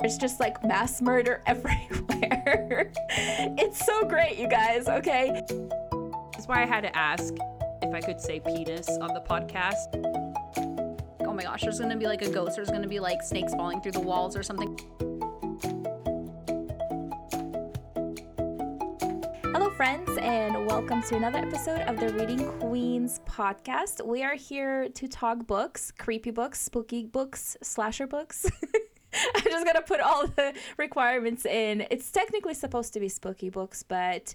There's just like mass murder everywhere. it's so great, you guys, okay? That's why I had to ask if I could say penis on the podcast. Oh my gosh, there's gonna be like a ghost. There's gonna be like snakes falling through the walls or something. Hello, friends, and welcome to another episode of the Reading Queens podcast. We are here to talk books, creepy books, spooky books, slasher books. I'm just gonna put all the requirements in. It's technically supposed to be spooky books, but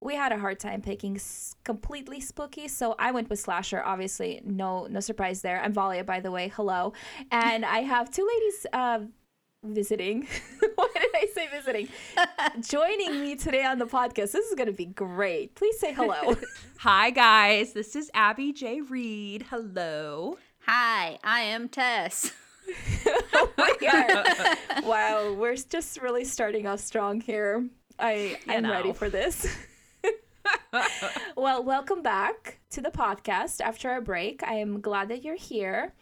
we had a hard time picking s- completely spooky, so I went with slasher. Obviously, no no surprise there. I'm Valia, by the way. Hello, and I have two ladies uh, visiting. Why did I say visiting? Joining me today on the podcast. This is gonna be great. Please say hello. Hi, guys. This is Abby J. Reed. Hello. Hi, I am Tess. We are. Wow, we're just really starting off strong here. I I'm ready for this. well, welcome back to the podcast after our break. I am glad that you're here.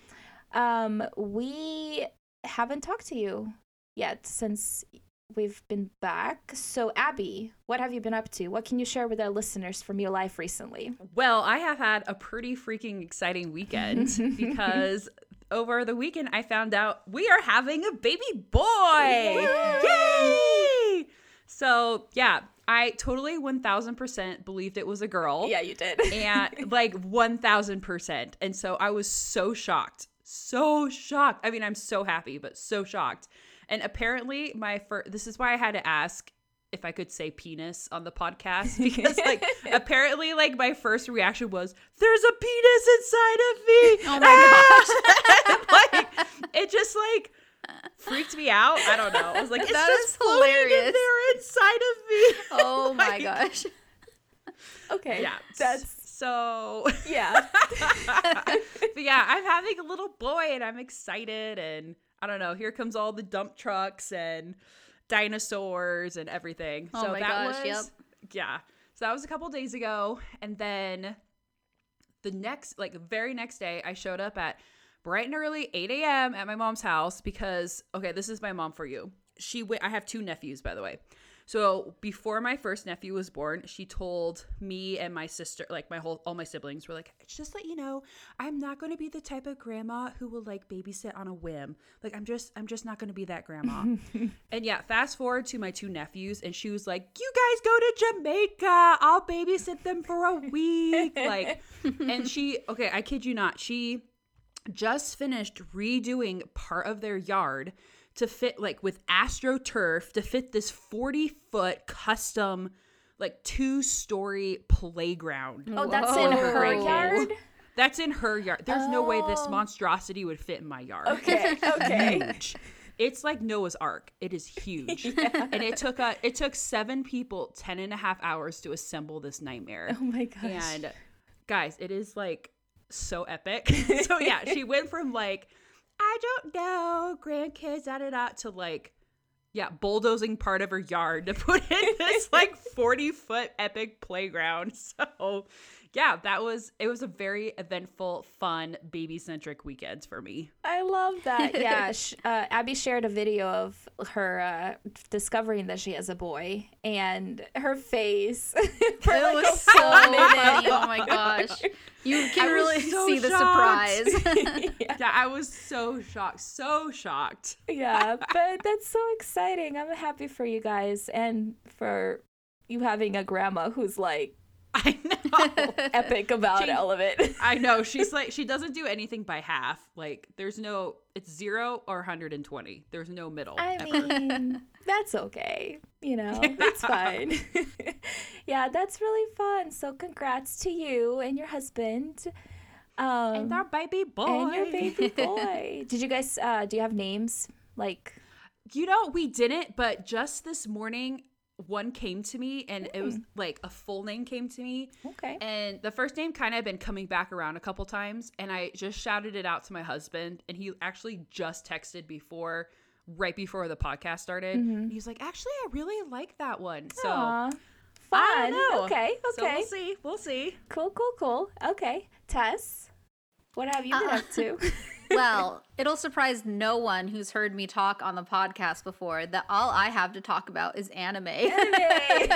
Um, we haven't talked to you yet since we've been back. So, Abby, what have you been up to? What can you share with our listeners from your life recently? Well, I have had a pretty freaking exciting weekend because over the weekend I found out we are having a baby boy. Yay! So, yeah, I totally 1000% believed it was a girl. Yeah, you did. and like 1000%. And so I was so shocked. So shocked. I mean, I'm so happy, but so shocked. And apparently, my first, this is why I had to ask if I could say penis on the podcast because, like, apparently, like, my first reaction was, there's a penis inside of me. Oh my gosh. like, it just, like, freaked me out. I don't know. I was like, it's That just is floating in hilarious. there inside of me. Oh my gosh. okay. Yeah. That's so. yeah. but yeah, I'm having a little boy and I'm excited. And I don't know, here comes all the dump trucks and dinosaurs and everything. Oh so my that gosh, was, yep. yeah. So that was a couple days ago. And then the next, like, very next day, I showed up at bright and early 8 a.m. at my mom's house because, okay, this is my mom for you. She went, I have two nephews, by the way. So before my first nephew was born, she told me and my sister, like my whole, all my siblings were like, just let you know, I'm not going to be the type of grandma who will like babysit on a whim. Like I'm just, I'm just not going to be that grandma. and yeah, fast forward to my two nephews, and she was like, you guys go to Jamaica. I'll babysit them for a week. Like, and she, okay, I kid you not, she just finished redoing part of their yard to fit like with astroturf to fit this 40 foot custom like two story playground Oh, that's in her yard. that's in her yard there's no way this Oh. monstrosity would fit in my yard Okay. Okay. huge it's like noah's ark it is huge and it took a it took seven people 10 and a half hours to assemble this nightmare Oh my gosh. and guys, it is like so epic. so yeah, she went from like, I don't know, grandkids, da da da, to like, yeah, bulldozing part of her yard to put in this like 40 foot epic playground. So yeah, that was, it was a very eventful, fun, baby centric weekends for me. I love that. Yeah, sh- uh, Abby shared a video of her uh, discovering that she has a boy, and her face. for It like was a so minute. funny. Oh my gosh. You can I really so see the surprise. yeah, Yeah, I was so shocked, so shocked. yeah, but that's so exciting. I'm happy for you guys and for you having a grandma who's like I know. epic about She- all of it. I know. She's like, she doesn't do anything by half. Like, there's no, it's zero or 120. There's no middle. I ever. mean, that's okay. You know, that's fine. yeah, that's really fun. So, congrats to you and your husband. Um, and our baby boy. and your baby boy. Did you guys? Uh, do you have names? Like, You know, we didn't, but just this morning, one came to me and it was like a full name came to me. okay, And the first name kind of been coming back around a couple times. And I just shouted it out to my husband. And he actually just texted before, right before the podcast started. And He's like, actually, I really like that one. So Aw, I fun. don't know. Okay, So okay, we'll see. We'll see. cool, cool, cool. Okay, Tess, what have you been Uh, up to? well, it'll surprise no one who's heard me talk on the podcast before that all I have to talk about is anime. that's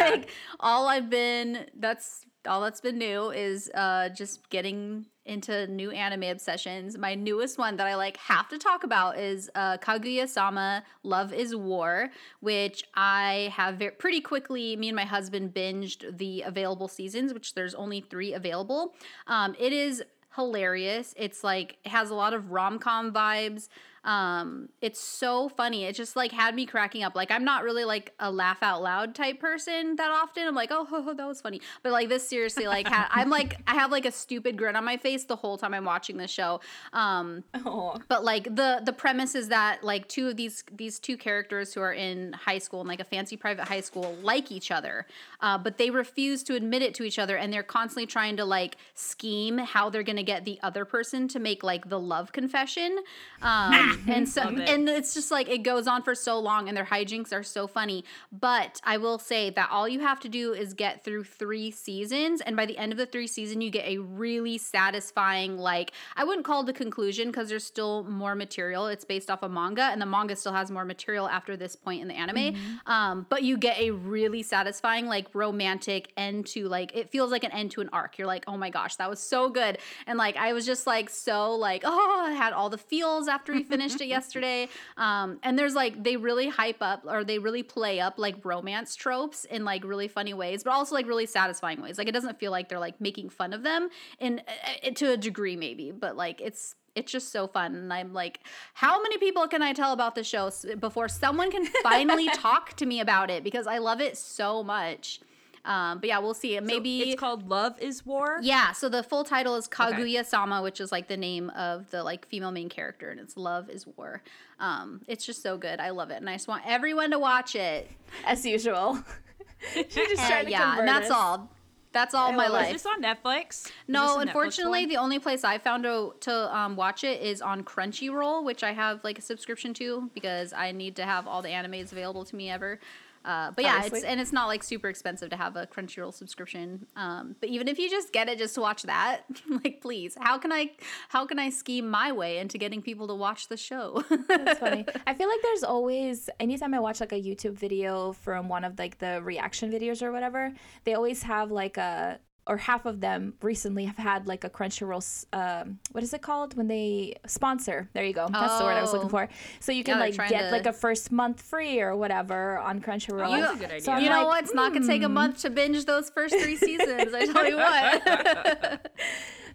like all I've been that's all that's been new is uh just getting into new anime obsessions. My newest one that I like have to talk about is uh, Kaguya Sama Love is War, which I have very, pretty quickly, me and my husband binged the available seasons, which there's only three available. Um, it is hilarious. It's like, it has a lot of rom com vibes. Um, it's so funny. It just like had me cracking up. Like I'm not really like a laugh out loud type person that often. I'm like, oh, ho, ho, that was funny. But like this seriously, like ha- I'm like I have like a stupid grin on my face the whole time I'm watching the show. Um, Oh. but like the the premise is that like two of these these two characters who are in high school in like a fancy private high school like each other uh, but they refuse to admit it to each other and they're constantly trying to like scheme how they're gonna get the other person to make like the love confession um, and so it. and it's just like it goes on for so long and their hijinks are so funny. But i will say that all you have to do is get through three seasons and by the end of the three season you get a really satisfying like i wouldn't call it a conclusion because there's still more material. It's based off a manga and the manga still has more material after this point in the anime. Um, but you get a really satisfying like romantic end to like it feels like an end to an arc. You're like oh my gosh that was so good. And like i was just like so like oh i had all the feels after we finished it yesterday um, and there's like they really hype up or they really play up like romance tropes in like really funny ways but also like really satisfying ways. Like it doesn't feel like they're like making fun of them in uh, to a degree maybe but like it's it's just so fun and i'm like how many people can i tell about the show before someone can finally talk to me about it? Because i love it so much um, but yeah we'll see So maybe it's called Love is War. yeah, so the full title is Kaguya Sama, which is like the name of the like female main character, and it's Love is War. Um, it's just so good. I love it, and I just want everyone to watch it. As usual. she just tried to yeah, and that's us. all. That's all I my life. Is this on Netflix? No, Netflix unfortunately, one? the only place I found to, to um, watch it is on Crunchyroll, which I have like a subscription to because I need to have all the animes available to me ever. Uh, but yeah, it's and it's not like super expensive to have a Crunchyroll subscription. Um, but even if you just get it just to watch that, like please, how can I how can I scheme my way into getting people to watch the show? That's funny. I feel like there's always anytime I watch like a YouTube video from one of like the reaction videos or whatever, they always have like a or half of them recently have had like a Crunchyroll. Um, what is it called when they sponsor? There you go. That's the word I was looking Oh. for. So you can Yeah, like get to- like a first month free or whatever on Crunchyroll. Oh, that's a good So idea. I'm you know like, what? It's not gonna take a hmm. month to binge those first three seasons. I tell you what.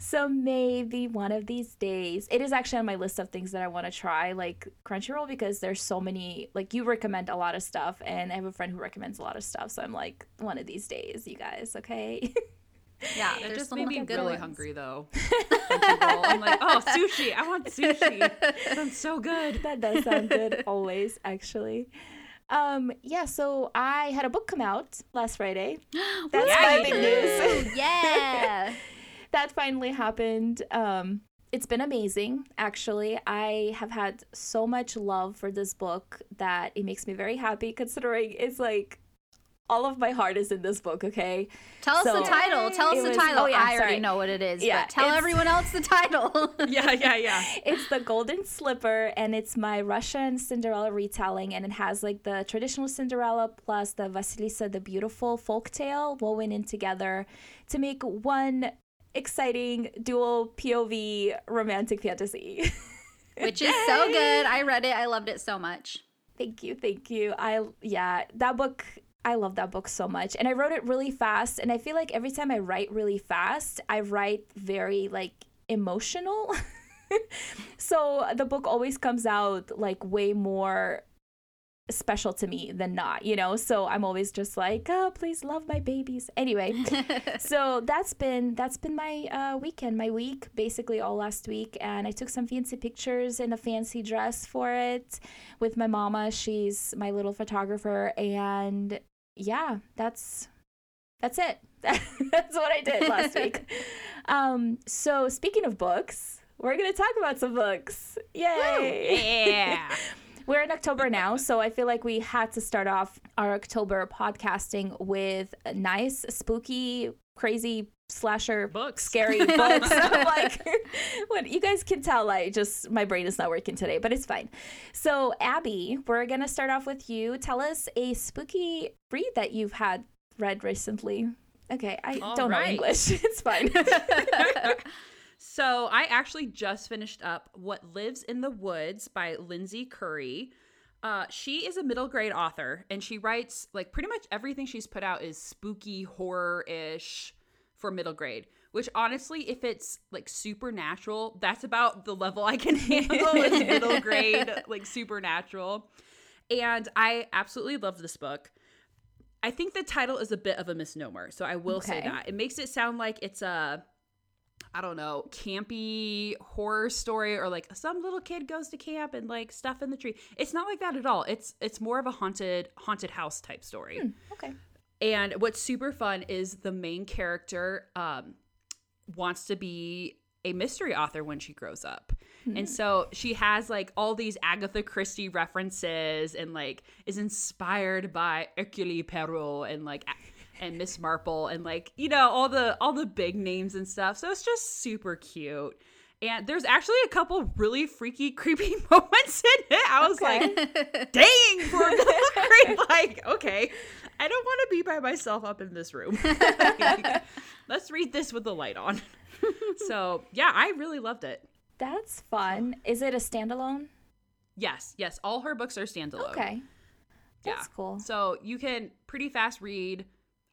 So maybe one of these days, it is actually on my list of things that I want to try, like Crunchyroll, because there's so many. Like you recommend a lot of stuff, and I have a friend who recommends a lot of stuff. So I'm like, one of these days, you guys, okay? yeah, there's just made me really ones. hungry though. I'm like, oh, sushi. I want sushi. That sounds so good. that does sound good, always, actually. Um, yeah. So I had a book come out last Friday. That's Yeah, my big news. yeah. that finally happened. Um, it's been amazing, actually. I have had so much love for this book that it makes me very happy, considering it's like all of my heart is in this book. Okay, Tell us the title. Tell us the was- title. oh, yeah, I already know what it is. Yeah, but tell everyone else the title. Yeah, yeah, yeah. it's the Golden Slipper, and it's my Russian Cinderella retelling, and it has like the traditional Cinderella plus the Vasilisa the Beautiful folktale woven in together to make one exciting dual POV romantic fantasy. Which is so good. I read it. I loved it so much. Thank you, thank you. I yeah, that book I love that book so much. And I wrote it really fast and I feel like every time I write really fast, I write very like emotional. so the book always comes out like way more special to me than not, you know? So I'm always just like, "Oh, please love my babies." Anyway, so that's been that's been my uh, weekend, my week, basically all last week, and I took some fancy pictures in a fancy dress for it with my mama. She's my little photographer, and yeah, that's that's it. that's what I did last week. Um, so speaking of books, we're gonna talk about some books. Yay! Yeah. We're in October now, so I feel like we had to start off our October podcasting with a nice, spooky, crazy slasher Books. scary books. Like, what you guys can tell I just my brain is not working today, but it's fine. So, Abby, we're gonna start off with you. Tell us a spooky read that you've had read recently. Okay, I All don't know. English. It's fine. So I actually just finished up What Lives in the Woods by Lindsay Currie. Uh, she is a middle grade author and she writes like pretty much everything she's put out is spooky horror ish for middle grade. Which honestly, if it's like supernatural, that's about the level I can handle is middle grade, like supernatural. And I absolutely love this book. I think the title is a bit of a misnomer, so I will say that. It makes it sound like it's a I don't know, campy horror story or like some little kid goes to camp and like stuff in the tree. It's not like that at all. It's it's more of a haunted haunted house type story. okay. And what's super fun is the main character um, wants to be a mystery author when she grows up. And so she has like all these Agatha Christie references and like is inspired by Hercule Poirot and like and Miss Marple and like you know all the all the big names and stuff. So it's just super cute. And there's actually a couple really freaky, creepy moments in it. I was like, dang, for grade, like, okay, I don't want to be by myself up in this room. Let's read this with the light on. so, yeah, I really loved it. That's fun. Is it a standalone? Yes, yes, all her books are standalone. Okay. Yeah. That's cool. So you can pretty fast read.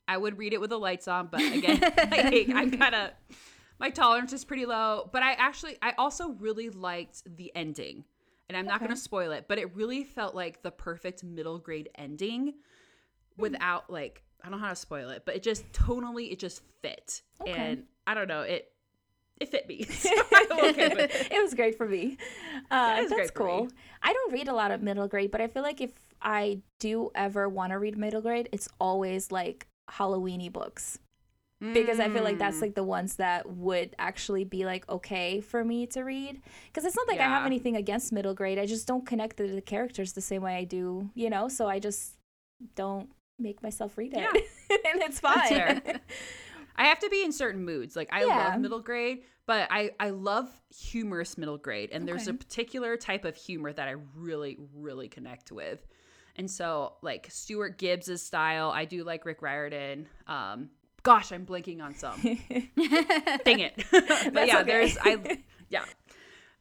I would read it with the lights on, but again, like, I'm kind of my tolerance is pretty low. But I actually, I also really liked the ending, and I'm not going to spoil it, but it really felt like the perfect middle grade ending, without like I don't know how to spoil it, but it just tonally it just fit, Okay. and I don't know it. It fit me. So okay it. it was great for me. Uh, that's me. cool. I don't read a lot of middle grade, but I feel like if I do ever want to read middle grade, it's always like Halloweeny books because I feel like that's Mm. like the ones that would actually be like okay for me to read. Because it's not like I have anything against middle grade. I just don't connect to the characters the same way I do, you know. So I just don't make myself read it, and it's fine. I have to be in certain moods. Like I Yeah. love middle grade, but I I love humorous middle grade, and there's a particular type of humor that I really really connect with. And so like Stuart Gibbs's style, I do like Rick Riordan. Um, gosh, I'm blinking on some. Dang it. but yeah, okay. there's I yeah.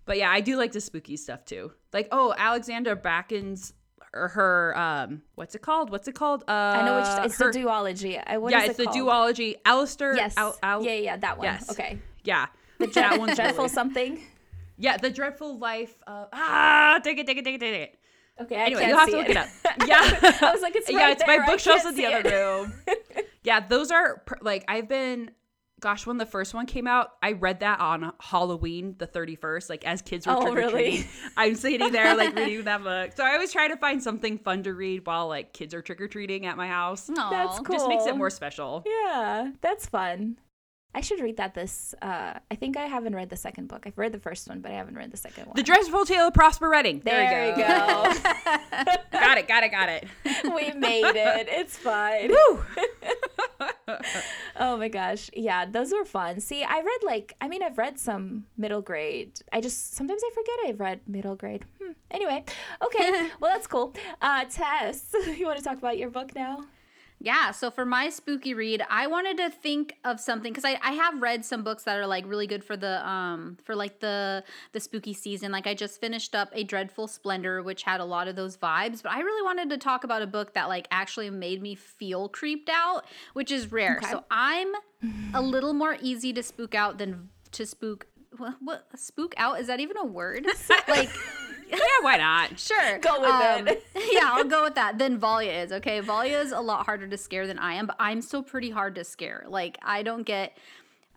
But yeah, I do like the spooky stuff too. Like oh, Alexandra Bracken's or her um what's it called? What's it called? Uh I know which it's her- the duology. I what yeah, it's it the called? duology. Alastor. Yes. Al, Al, yeah, yeah, that one. Yes. Okay. Yeah. The that one's dreadful really- something. Yeah, the dreadful life of ah, take it, take it, take it, take it. Okay. I Anyway, can't you'll have see to look it. it up. Yeah. I was like, it's yeah, it's there. my bookshelves in the other room. yeah, those are like I've been. Gosh, when the first one came out, I read that on Halloween, the thirty first, like as kids were Oh, trick or treating. really? I'm sitting there like reading that book. So I always try to find something fun to read while like kids are trick or treating at my house. That's cool. Just makes it more special. Yeah, that's fun. I should read that this. Uh, I think I haven't read the second book. I've read the first one, but I haven't read the second one. The Dreadful Tale of Prosper Redding. There, there we go. got it, got it, got it. we made it. It's fine. Woo! Oh my gosh. Yeah, those were fun. See, I read like, I mean, I've read some middle grade. I just, sometimes I forget I've read middle grade. Hmm. Anyway, okay. well, that's cool. Uh, Tess, you want to talk about your book now? Yeah, so for my spooky read, I wanted to think of something because I, I have read some books that are like really good for the um for like the the spooky season. Like I just finished up A Dreadful Splendor, which had a lot of those vibes. But I really wanted to talk about a book that like actually made me feel creeped out, which is rare. Okay. So I'm a little more easy to spook out than to spook what, what spook out is that even a word? like yeah, why not? Sure. Go with um, it. yeah, I'll go with that. Then Valia is, okay? Valia is a lot harder to scare than I am, but I'm still pretty hard to scare. Like, I don't get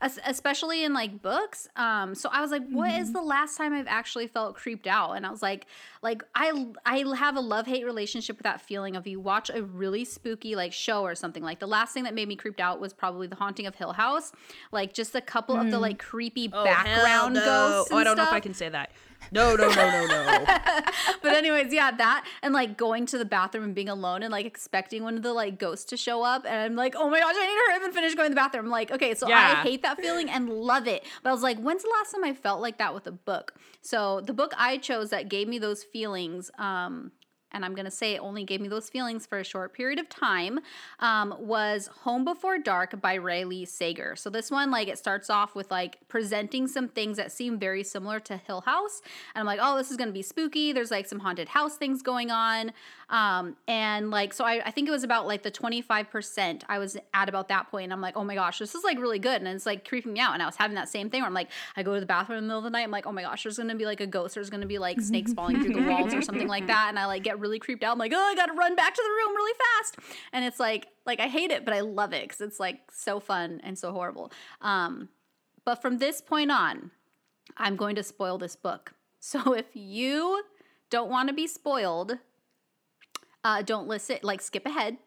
especially in like books. Um so I was like, what is the last time I've actually felt creeped out? And I was like like I I have a love-hate relationship with that feeling of you watch a really spooky like show or something. Like the last thing that made me creeped out was probably The Haunting of Hill House. Like just a couple of the like creepy Oh, background no. ghosts Oh, I don't know if I can say that. No, no, no, no, no. but anyways, yeah, that and like going to the bathroom and being alone and like expecting one of the like ghosts to show up and I'm like, oh my gosh, I need to hurry up and finish going to the bathroom. I'm like, okay, so Yeah. I hate that feeling and love it. But I was like, when's the last time I felt like that with a book? So the book I chose that gave me those feelings, um, and I'm gonna say it only gave me those feelings for a short period of time, um, was Home Before Dark by Riley Sager. So this one, like, it starts off with like presenting some things that seem very similar to Hill House, and I'm like, oh, this is gonna be spooky. There's like some haunted house things going on, um, and like, so I, I think it was about like the 25% I was at about that point, and I'm like, oh my gosh, this is like really good, and it's like creeping me out. And I was having that same thing where I'm like, I go to the bathroom in the middle of the night, I'm like, oh my gosh, there's gonna be like a ghost, there's gonna be like snakes falling through the walls or something like that, and I like get really creeped out. I'm like, oh, I gotta run back to the room really fast, and it's like, like I hate it, but I love it because it's like so fun and so horrible. Um, but from this point on, I'm going to spoil this book. So if you don't want to be spoiled, uh, don't listen, like skip ahead.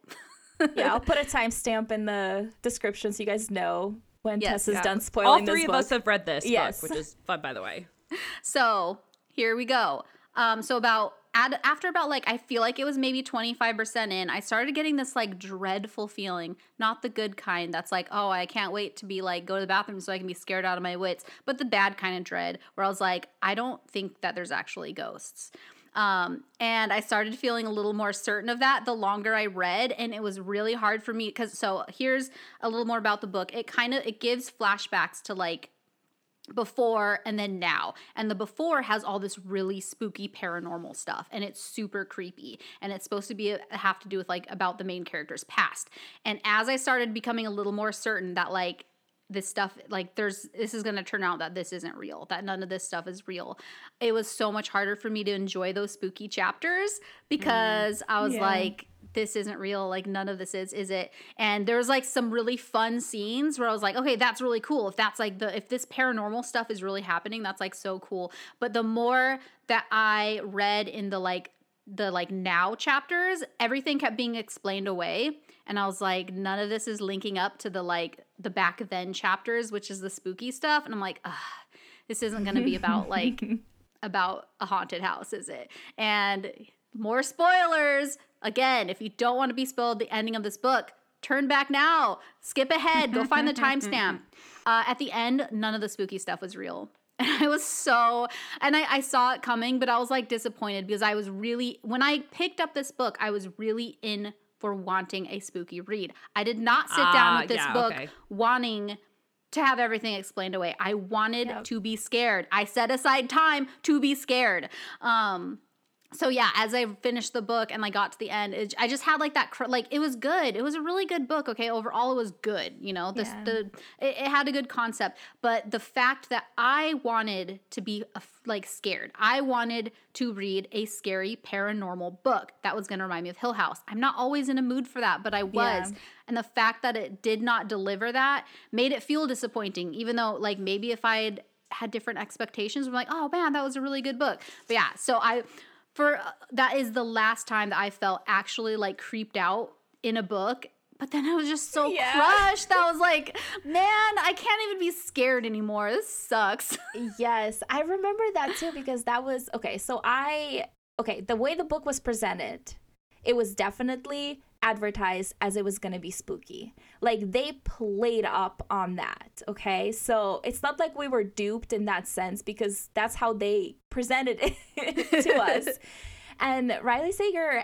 Yeah, I'll put a timestamp in the description so you guys know when Yes. Tess is Yeah. done spoiling. All three of book. us have read this Yes. book, which is fun, by the way. So here we go. Um, so about after about like I feel like it was maybe 25% in, I started getting this like dreadful feeling, not the good kind that's like, oh, I can't wait to be like go to the bathroom so I can be scared out of my wits, but the bad kind of dread where I was like, I don't think that there's actually ghosts. Um, and I started feeling a little more certain of that the longer I read, and it was really hard for me because so here's a little more about the book. It kind of it gives flashbacks to like before and then now. And the before has all this really spooky paranormal stuff and it's super creepy and it's supposed to be uh, have to do with like about the main character's past. And as I started becoming a little more certain that like this stuff like there's this is going to turn out that this isn't real that none of this stuff is real. It was so much harder for me to enjoy those spooky chapters because mm, i was Yeah. like this isn't real like none of this is is it? And there was like some really fun scenes where i was like okay that's really cool. If that's like the if this paranormal stuff is really happening that's like so cool. But the more that i read in the like the like now chapters everything kept being explained away and i was like none of this is linking up to the like the back then chapters which is the spooky stuff and i'm like Ugh, this isn't going to be about like about a haunted house, is it? And more spoilers. Again, if you don't want to be spoiled the ending of this book, turn back now. Skip ahead. Go find the timestamp. Uh, at the end, none of the spooky stuff was real. And I was so, and I, I saw it coming, but I was like disappointed because I was really, when I picked up this book, I was really in for wanting a spooky read. I did not sit down Ah, with this yeah, book okay. wanting to have everything explained away. I wanted Yep. to be scared. I set aside time to be scared. Um so yeah, as I finished the book and I got to the end, it, I just had like that cr- like it was good. It was a really good book. Okay, overall it was good. You know, this Yeah. the it, it had a good concept, but the fact that I wanted to be like scared, I wanted to read a scary paranormal book that was going to remind me of Hill House. I'm not always in a mood for that, but I was. Yeah. And the fact that it did not deliver that made it feel disappointing, even though, like, maybe if I had had different expectations, I'm like, oh man, that was a really good book. But yeah, so I, for uh, that is the last time that I felt actually like creeped out in a book. But then I was just so Yeah. crushed. that I was like, man, I can't even be scared anymore. This sucks. Yes, I remember that too because that was okay. So I okay, the way the book was presented, it was definitely advertised as it was going to be spooky. Like they played up on that, okay? So it's not like we were duped in that sense because that's how they presented it to us. And Riley Sager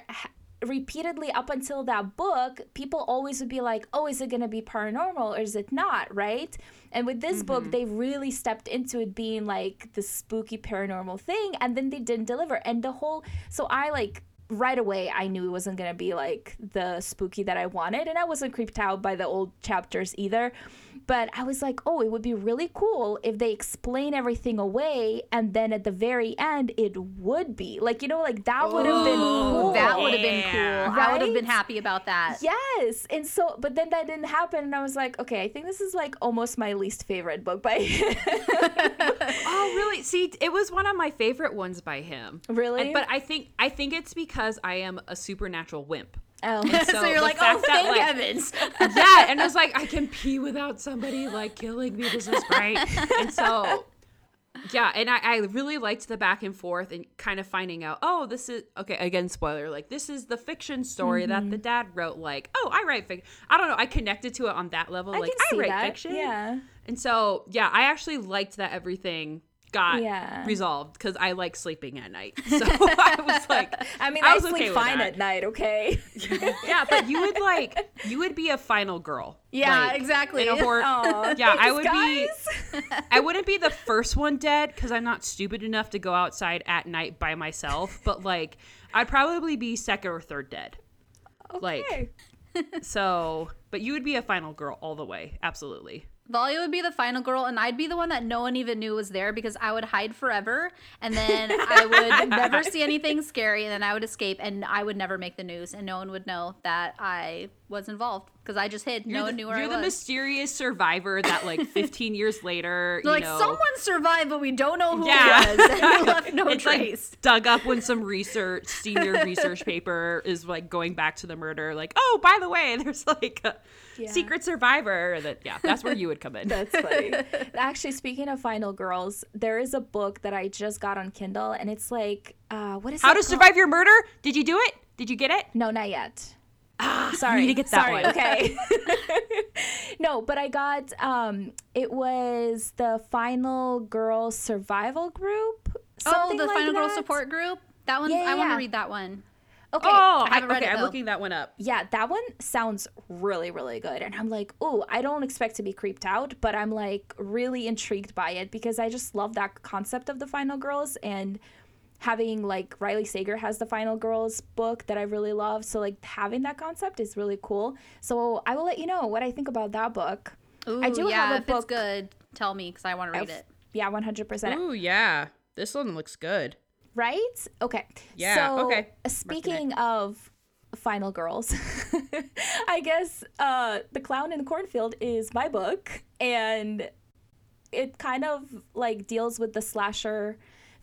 repeatedly up until that book, people always would be like, "Oh, is it going to be paranormal or is it not?" right? And with this book, mm-hmm. they really stepped into it being like the spooky paranormal thing and then they didn't deliver. And the whole so I like right away I knew it wasn't to be like the spooky that I wanted and I wasn't creeped out by the old chapters either. But I was like, "Oh, it would be really cool if they explain everything away and then at the very end it would be." Like, you know, like that would have been cool. that would have been Yeah. cool. I would have been happy about that. Yes. And so, but then that didn't happen. And I was like, okay, I think this is like almost my least favorite book by him. Oh, really? See, it was one of my favorite ones by him. Really? And- but I think I think it's because I am a supernatural wimp. Oh. so, So you're like, oh, fact that, thank like- heavens. yeah, and it was like I can pee without somebody like killing me. This is great. And so yeah, and I, I really liked the back and forth and kind of finding out, oh, this is okay. Again, spoiler, like this is the fiction story Mm-hmm. that the dad wrote. Like, oh, I write fiction. I don't know. I connected to it on that level. I like, I write that. fiction. Yeah. And so, yeah, I actually liked that everything got Yeah. resolved because I like sleeping at night. So I was like, I mean, I I, was sleep okay fine at night, okay? yeah, but you would like, you would be a final girl. Yeah, like, exactly. In a horror. Aw, Yeah, I thanks, would be. I wouldn't be the first one dead because I'm not stupid enough to go outside at night by myself. But like, I'd probably be second or third dead. Like, Okay. so, but you would be a final girl all the way. Absolutely. Valia would be the final girl, and I'd be the one that no one even knew was there because I would hide forever, and then I would never see anything scary, and then I would escape, and I would never make the news, and no one would know that I was involved because I just hid. You're one the, knew where you're I the mysterious survivor that like 15 years later, you like know, someone survived, but we don't know who Yeah. it was, and we left no it's trace. like dug up when some research senior research paper is like going back to the murder. Like, oh, by the way, there's like a Yeah. secret survivor. That yeah, that's where you would come in. That's funny. Actually, speaking of Final Girls, there is a book that I just got on Kindle, and it's like, uh, what is How to called? survive your murder? Did you do it? Did you get it? No, not yet. Ah, Sorry, you need to get that Sorry, one. Okay. no, but I got um, it was the Final Girl Survival Group. Oh, the like Final Girl. Support Group. That one, Yeah, I yeah, want to yeah. read that one. Okay. Oh, I haven't I, read okay. it, I'm looking that one up. Yeah, that one sounds really, really good. And I'm like, oh, I don't expect to be creeped out, but I'm like really intrigued by it because I just love that concept of the Final Girls and having like Riley Sager has the Final Girls book that I really love. So like having that concept is really cool. So I will let you know what I think about that book. Ooh, I do yeah, have a if it's good, tell me because I want to read Of- it. Yeah, 100%. Ooh, yeah. This one looks good. Right? Okay. Yeah, So, okay. Speaking of Final Girls, I guess uh, The Clown in the Cornfield is my book, and it kind of like deals with the slasher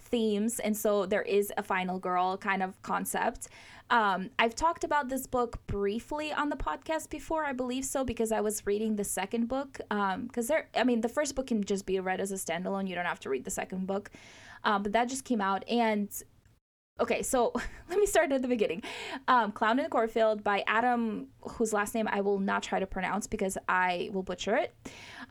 themes, and so there is a final girl kind of concept. Um, I've talked about this book briefly on the podcast before, I believe so, because I was reading the second book. Because there, I mean, the first book can just be read as a standalone; you don't have to read the second book. Um, but that just came out, and okay, so let me start at the beginning. Um, Clown in the Cornfield by Adam, whose last name I will not try to pronounce because I will butcher it.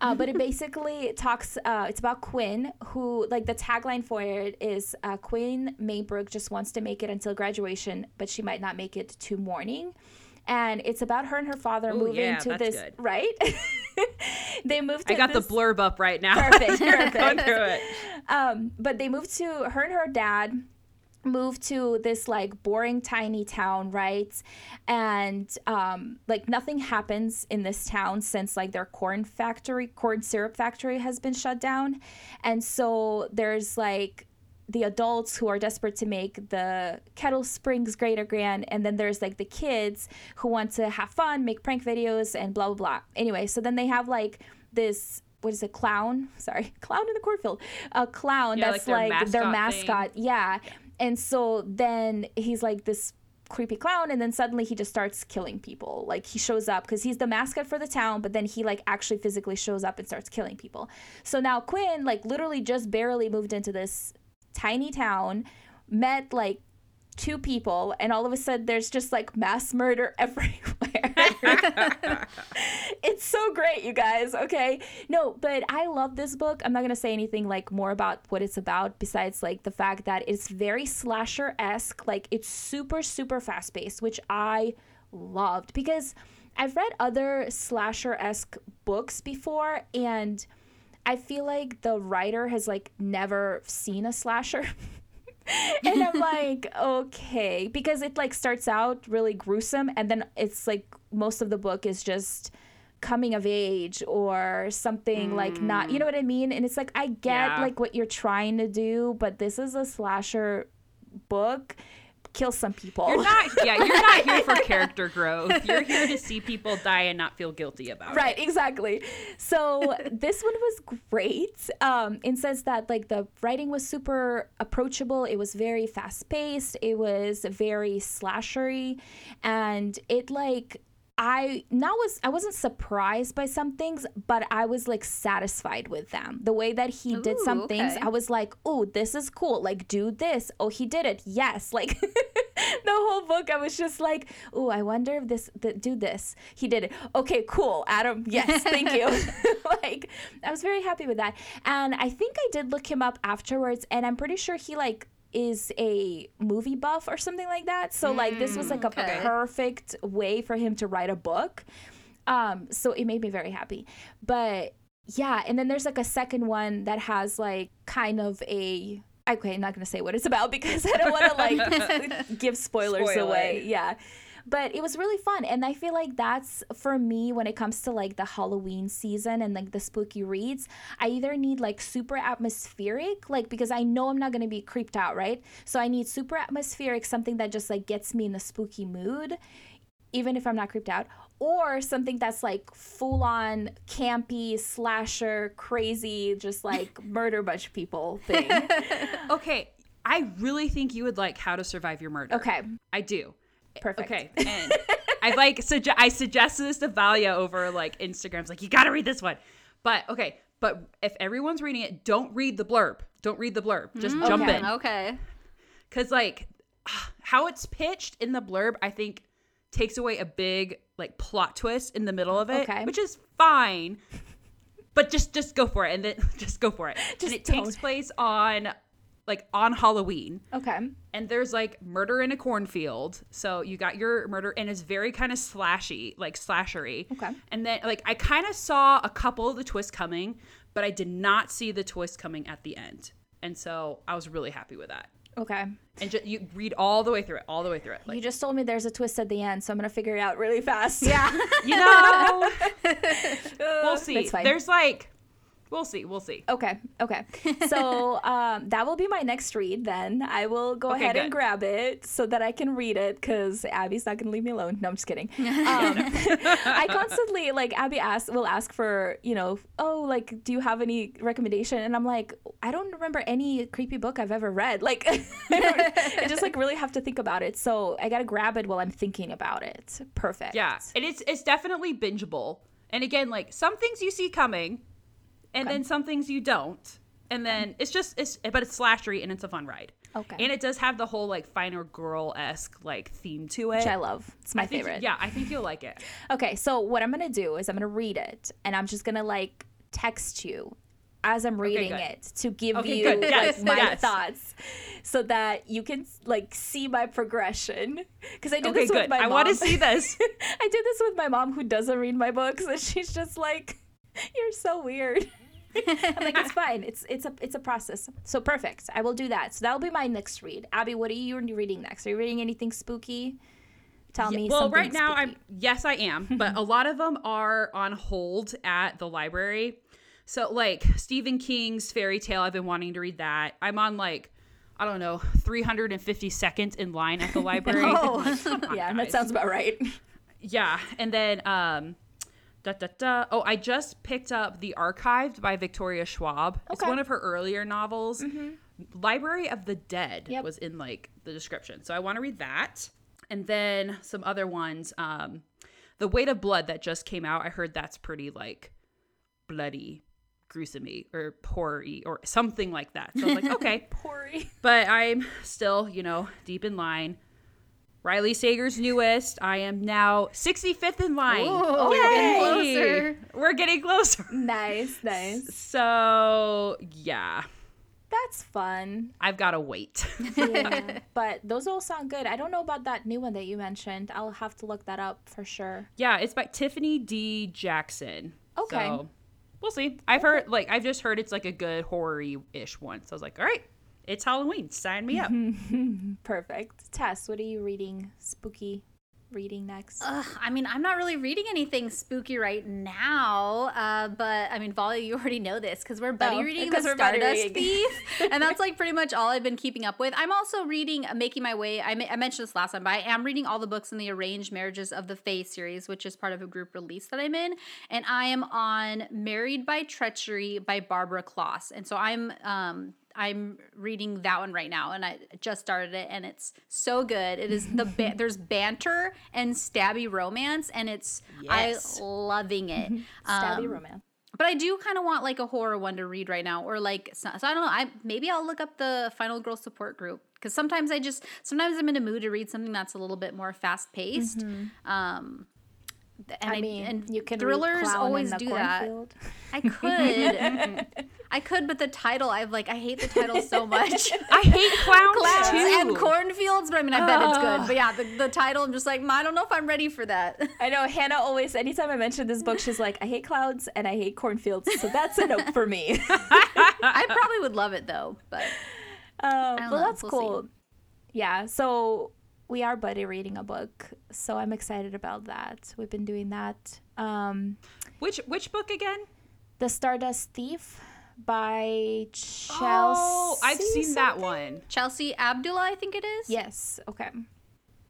Uh, but it basically talks, uh, it's about Quinn, who, like, the tagline for it is uh, Quinn Maybrook just wants to make it until graduation, but she might not make it to morning. And it's about her and her father Ooh, moving yeah, to this, good. right? they moved to I got this- the blurb up right now. Perfect, Going through it. um, but they moved to her and her dad moved to this like boring tiny town right? And um like nothing happens in this town since like their corn factory corn syrup factory has been shut down. And so there's like the adults who are desperate to make the kettle springs great again and then there's like the kids who want to have fun make prank videos and blah blah blah. Anyway so then they have like this what is it clown? Sorry clown in the cornfield. A clown Yeah, that's like like their their mascot. Mascot yeah and so then he's like this creepy clown and then suddenly he just starts killing people. Like he shows up because he's the mascot for the town but then he like actually physically shows up and starts killing people. So now quinn like literally just barely moved into this tiny town met like two people and all of a sudden there's just like mass murder everywhere. It's so great you guys okay? No but i love this book. I'm not going to say anything like more about what it's about besides like the fact that it's very slasher-esque. Like it's super super fast-paced which i loved because i've read other slasher-esque books before and i feel like the writer has like never seen a slasher and I'm like, okay, because it like starts out really gruesome, and then it's like most of the book is just coming of age or something like not, you know mm. what I mean? And it's like I get Yeah. like what you're trying to do, but this is a slasher book. Kill some people. You're not, yeah, you're not here for character growth. You're here to see people die and not feel guilty about it. right exactly so this one was great um in sense that like the writing was super approachable it was very fast paced it was very slashery and it like I now was I wasn't surprised by some things, but I was like satisfied with them. The way that he did Ooh, some things. I was like, "Oh, this is cool. Like do this. Oh, he did it. Yes." Like the whole book I was just like, "Oh, I wonder if this th- do this." He did it. Okay, cool. Adam, yes, thank you. like I was very happy with that. And I think I did look him up afterwards and I'm pretty sure he like is a movie buff or something like that. So like this was like a okay. perfect way for him to write a book. Um, so it made me very happy. But yeah, and then there's like a second one that has like kind of a okay, I'm not gonna say what it's about because I don't want to like give spoilers Spoil away. Yeah. But it was really fun. And I feel like that's for me when it comes to like the Halloween season and like the spooky reads. I either need like super atmospheric, like because I know I'm not going to be creeped out, right? So I need super atmospheric, something that just like gets me in the spooky mood, even if I'm not creeped out. Or something that's like full on campy, slasher, crazy, just like murder bunch of people thing. Okay, I really think you would like How to Survive Your Murder. Okay, I do. Perfect. Okay, and I like sugge- I suggested this to Valia over like Instagram's like you got to read this one, but okay, but if everyone's reading it, don't read the blurb. Don't read the blurb. Just mm, jump Okay. in Okay. because like how it's pitched in the blurb, I think takes away a big like plot twist in the middle of it, Okay. which is fine. But just just go for it, and then just go for it. Just and it takes don't. place on like on Halloween Okay. and there's like murder in a cornfield. So you got your murder, and it's very kind of slashy, like slashery. Okay. And then like I kind of saw a couple of the twists coming, but I did not see the twist coming at the end, and so I was really happy with that. Okay. And ju- you read all the way through it, all the way through it. Like you just told me there's a twist at the end, so I'm gonna figure it out really fast. Yeah. you know, we'll see. That's fine. There's like, we'll see, we'll see. Okay. Okay. So um, that will be my next read. Then I will go Okay, ahead and grab it so that I can read it because Abby's not gonna leave me alone. No, I'm just kidding. Um, I constantly like Abby asks will ask for you know oh like do you have any recommendation and I'm like I don't remember any creepy book I've ever read. Like I, I just like really have to think about it. So I gotta grab it while I'm thinking about it. Perfect. Yeah, and it's it's definitely bingeable. And again, like some things you see coming, and then some things you don't. And then it's just it's but it's slashery and it's a fun ride. Okay. And it does have the whole like final girl esque like theme to it. Which I love. It's my I think, favorite. Yeah, I think you'll like it. Okay, so what I'm gonna do is I'm gonna read it, and I'm just gonna like text you as I'm reading good. it to give Okay, you good. like my yes. thoughts, so that you can like see my progression. Because I do Okay, this with good. my I want to see this. I do this with my mom who doesn't read my books, and she's just like, "You're so weird." I'm like, "It's fine. It's it's a it's a process." So perfect. I will do that. So that'll be my next read. Abby, what are you reading next? Are you reading anything spooky? Tell Yeah, me. well, right now I'm yes, I am, but a lot of them are on hold at the library. So like Stephen King's fairy tale, I've been wanting to read that. I'm on like I don't know, 350 seconds in line at the library. Oh. Like, come on, Yeah, that sounds about right. Yeah, and then um da, da, da. Oh, I just picked up The Archived by Victoria Schwab. It's one of her earlier novels. Library of the Dead Yep. was in like the description. So I want to read that. And then some other ones. Um The Weight of Blood that just came out. I heard that's pretty like bloody, gruesome-y or horror-y or something like that. So I was like, okay. Pori. But I'm still, you know, deep in line. Riley Sager's newest. I am now 65th in line. Ooh, Yay! we're getting closer. We're getting closer. Nice, nice. So, yeah, That's fun. I've got to wait. Yeah. but those all sound good. I don't know about that new one that you mentioned. I'll have to look that up for sure. yeah, it's by Tiffany D. Jackson. Okay. So, we'll see. I've heard, like, I've just heard it's like a good horror ish one. So I was like, all right, it's Halloween. Sign me up. Perfect. Tess, what are you reading? Spooky reading next? Ugh, I mean, I'm not really reading anything spooky right now, uh, but I mean, Volley, you already know this because we're buddy Oh, reading 'cause the we're Stardust. Thief, and that's like pretty much all I've been keeping up with. I'm also reading, uh, making my way. I, ma- I mentioned this last time, but I am reading all the books in the Arranged Marriages of the Fae series, which is part of a group release that I'm in, and I am on Married by Treachery by Barbara Kloss, and so I'm um I'm reading that one right now, and I just started it, and it's so good. It is the ba- there's banter and stabby romance, and it's Yes. I loving it. Stabby Um, romance. but I do kind of want like a horror one to read right now, or like so, so I don't know. I maybe I'll look up the Final Girl support group because sometimes I just sometimes I'm in a mood to read something that's a little bit more fast paced. Um, th- and I mean, and you can read thrillers always the do that. I could, I could, but the title I've like I hate the title so much. I hate clowns, Clowns too. and cornfields, but I mean I bet it's good. But yeah, the, the title I'm just like "Mm, I don't know if I'm ready for that. I know Hannah always, anytime I mention this book, she's like, I hate clouds and I hate cornfields. So that's a note for me. I probably would love it though, but Uh, don't well, know. that's We'll see. cool. Yeah, so we are buddy reading a book, so I'm excited about that. We've been doing that. Um, Which which book again? the Stardust Thief by Chelsea. Oh, I've seen that one. Chelsea Abdullah, I think it is. Yes. Okay.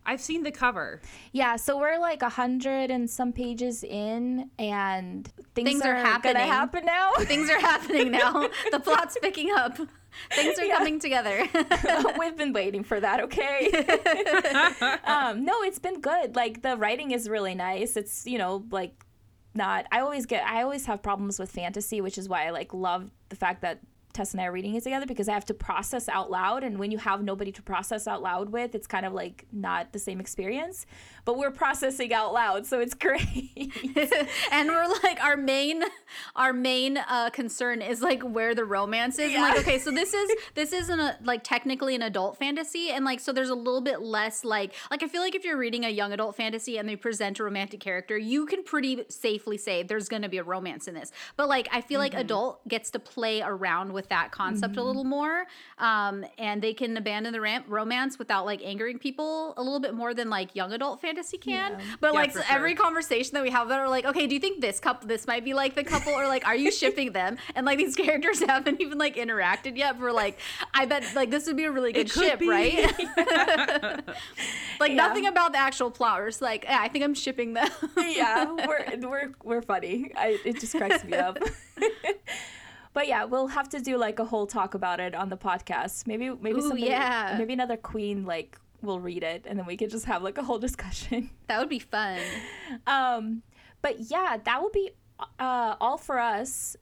I've seen the cover. Yeah, so we're like a hundred and some pages in, and things, Things are, are gonna happening. happen now. Things are happening now. the plot's picking up. Things are Yeah. coming together. We've been waiting for that, okay? um, no, it's been good. Like the writing is really nice. It's, you know, like not I always get I always have problems with fantasy, which is why I like love the fact that Tess and I are reading it together because I have to process out loud and when you have nobody to process out loud with, it's kind of like not the same experience. But we're processing out loud, so it's great. and we're like our main our main uh concern is like where the romance is. And like, okay, so this is this isn't a like technically an adult fantasy and like so there's a little bit less like like I feel like if you're reading a young adult fantasy and they present a romantic character, you can pretty safely say there's gonna be a romance in this. But like I feel like adult gets to play around with that concept a little more. Um and they can abandon the ram- romance without like angering people a little bit more than like young adult fantasy can. Yeah. But Yeah, like for so every conversation that we have that are like, okay, do you think this couple, this might be like the couple, or like, are you shipping them? And like these characters haven't even like interacted yet. But we're like, I bet like this would be a really good ship, be. right? like Yeah. nothing about the actual plot. We're just like, yeah, I think I'm shipping them. yeah, we're we're we're funny. I, it just cracks me up. But yeah, we'll have to do like a whole talk about it on the podcast. Maybe maybe Ooh, somebody, yeah. maybe another queen like will read it, and then we could just have like a whole discussion. that would be fun. Um, but yeah, that will be uh, all for us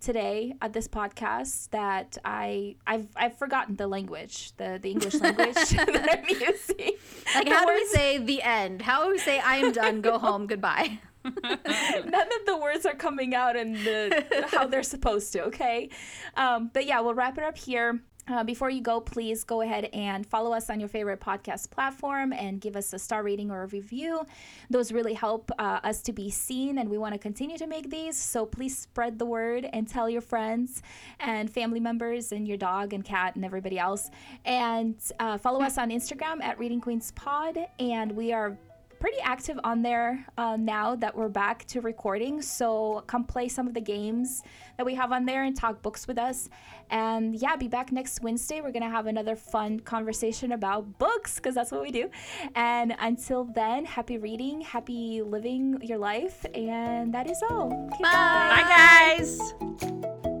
today at this podcast. That I I've I've forgotten the language, the the English language that I'm using. Like, The how do we say the end? How do we say I am done, go home, goodbye? none of the words are coming out in the how they're supposed to okay? Um, but yeah we'll wrap it up here. Uh, before you go please go ahead and follow us on your favorite podcast platform and give us a star rating or a review. Those really help uh, us to be seen and we want to continue to make these. So please spread the word and tell your friends and family members and your dog and cat and everybody else. And uh, follow us on instagram at reading queens pod and we are pretty active on there uh, now that we're back to recording. So come play some of the games that we have on there and talk books with us. And yeah, be back next Wednesday. We're gonna have another fun conversation about books because that's what we do. And until then, happy reading, happy living your life, and that is all. Okay, Bye. Bye, guys.